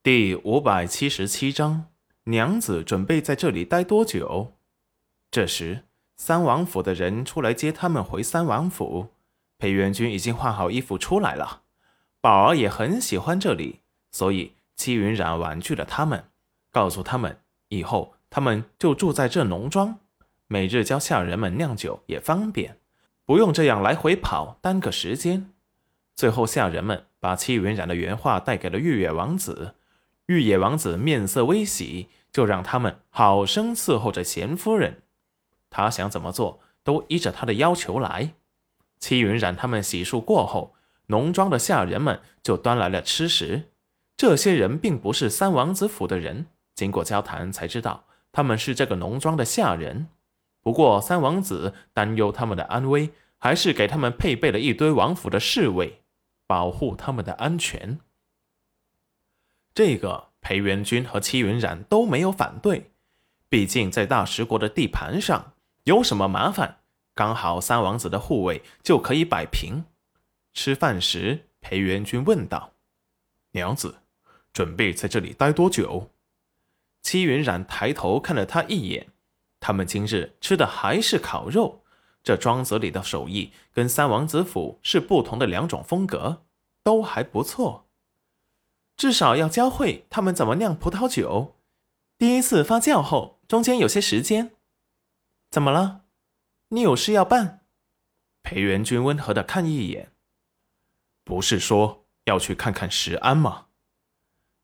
第五百七十七章，娘子准备在这里待多久？这时，三王府的人出来接他们回三王府。裴元君已经换好衣服出来了。宝儿也很喜欢这里，所以戚云染婉拒了他们，告诉他们以后他们就住在这农庄，每日教下人们酿酒也方便，不用这样来回跑耽搁时间。最后，下人们把戚云染的原话带给了玉月王子。玉野王子面色微喜，就让他们好生伺候着贤夫人。他想怎么做，都依着他的要求来。戚云染他们洗漱过后，农庄的下人们就端来了吃食。这些人并不是三王子府的人，经过交谈才知道他们是这个农庄的下人。不过三王子担忧他们的安危，还是给他们配备了一堆王府的侍卫，保护他们的安全。这个裴元君和戚云染都没有反对，毕竟在大食国的地盘上有什么麻烦，刚好三王子的护卫就可以摆平。吃饭时，裴元君问道：“娘子，准备在这里待多久？”戚云染抬头看了他一眼，他们今日吃的还是烤肉，这庄子里的手艺跟三王子府是不同的两种风格，都还不错。至少要教会他们怎么酿葡萄酒。第一次发酵后，中间有些时间。怎么了？你有事要办？裴元君温和的看一眼。不是说要去看看石安吗？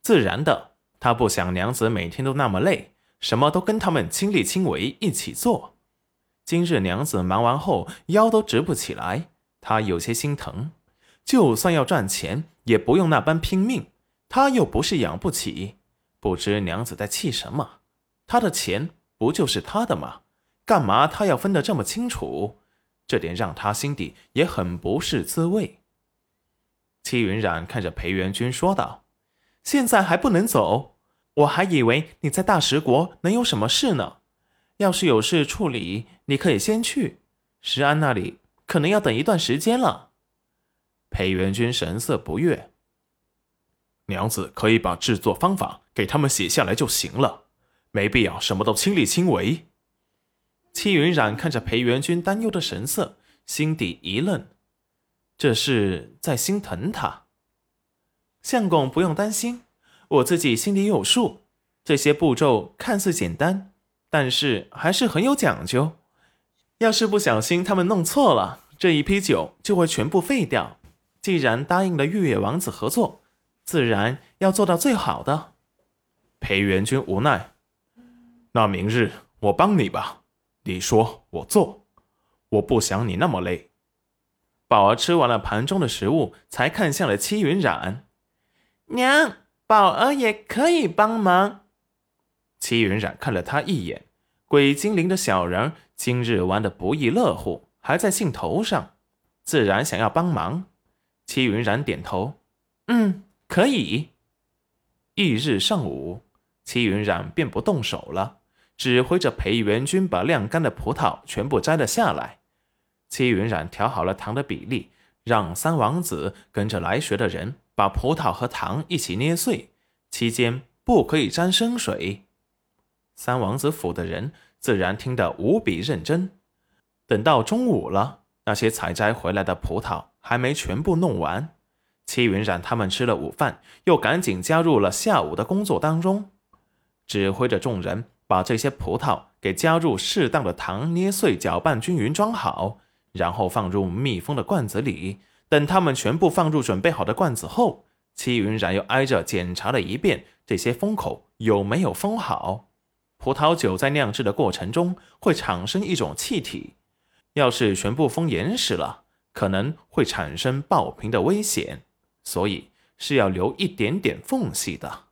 自然的，他不想娘子每天都那么累，什么都跟他们亲力亲为一起做。今日娘子忙完后腰都直不起来，他有些心疼。就算要赚钱，也不用那般拼命。他又不是养不起，不知娘子在气什么？他的钱不就是他的吗？干嘛他要分得这么清楚？这点让他心底也很不是滋味。戚云染看着裴元君说道：“现在还不能走，我还以为你在大食国能有什么事呢。要是有事处理，你可以先去。石安那里可能要等一段时间了。”裴元君神色不悦。娘子可以把制作方法给他们写下来就行了，没必要什么都亲力亲为。戚云染看着裴元君担忧的神色，心底一愣，这是在心疼他。相公不用担心，我自己心里有数。这些步骤看似简单，但是还是很有讲究。要是不小心他们弄错了，这一批酒就会全部废掉。既然答应了玉野王子合作。自然要做到最好的。裴元君无奈，那明日我帮你吧。你说我做，我不想你那么累。宝儿吃完了盘中的食物，才看向了戚云染。娘，宝儿也可以帮忙。戚云染看了他一眼，鬼精灵的小人今日玩的不亦乐乎，还在兴头上，自然想要帮忙。戚云染点头，嗯。可以。翌日上午，戚云染便不动手了，指挥着裴元君把晾干的葡萄全部摘了下来。戚云染调好了糖的比例，让三王子跟着来学的人把葡萄和糖一起捏碎，期间不可以沾生水。三王子府的人自然听得无比认真。等到中午了，那些采摘回来的葡萄还没全部弄完。戚云染他们吃了午饭，又赶紧加入了下午的工作当中，指挥着众人把这些葡萄给加入适当的糖，捏碎、搅拌均匀，装好，然后放入密封的罐子里。等他们全部放入准备好的罐子后，戚云染又挨着检查了一遍这些封口有没有封好。葡萄酒在酿制的过程中会产生一种气体，要是全部封严实了，可能会产生爆瓶的危险。所以是要留一点点缝隙的。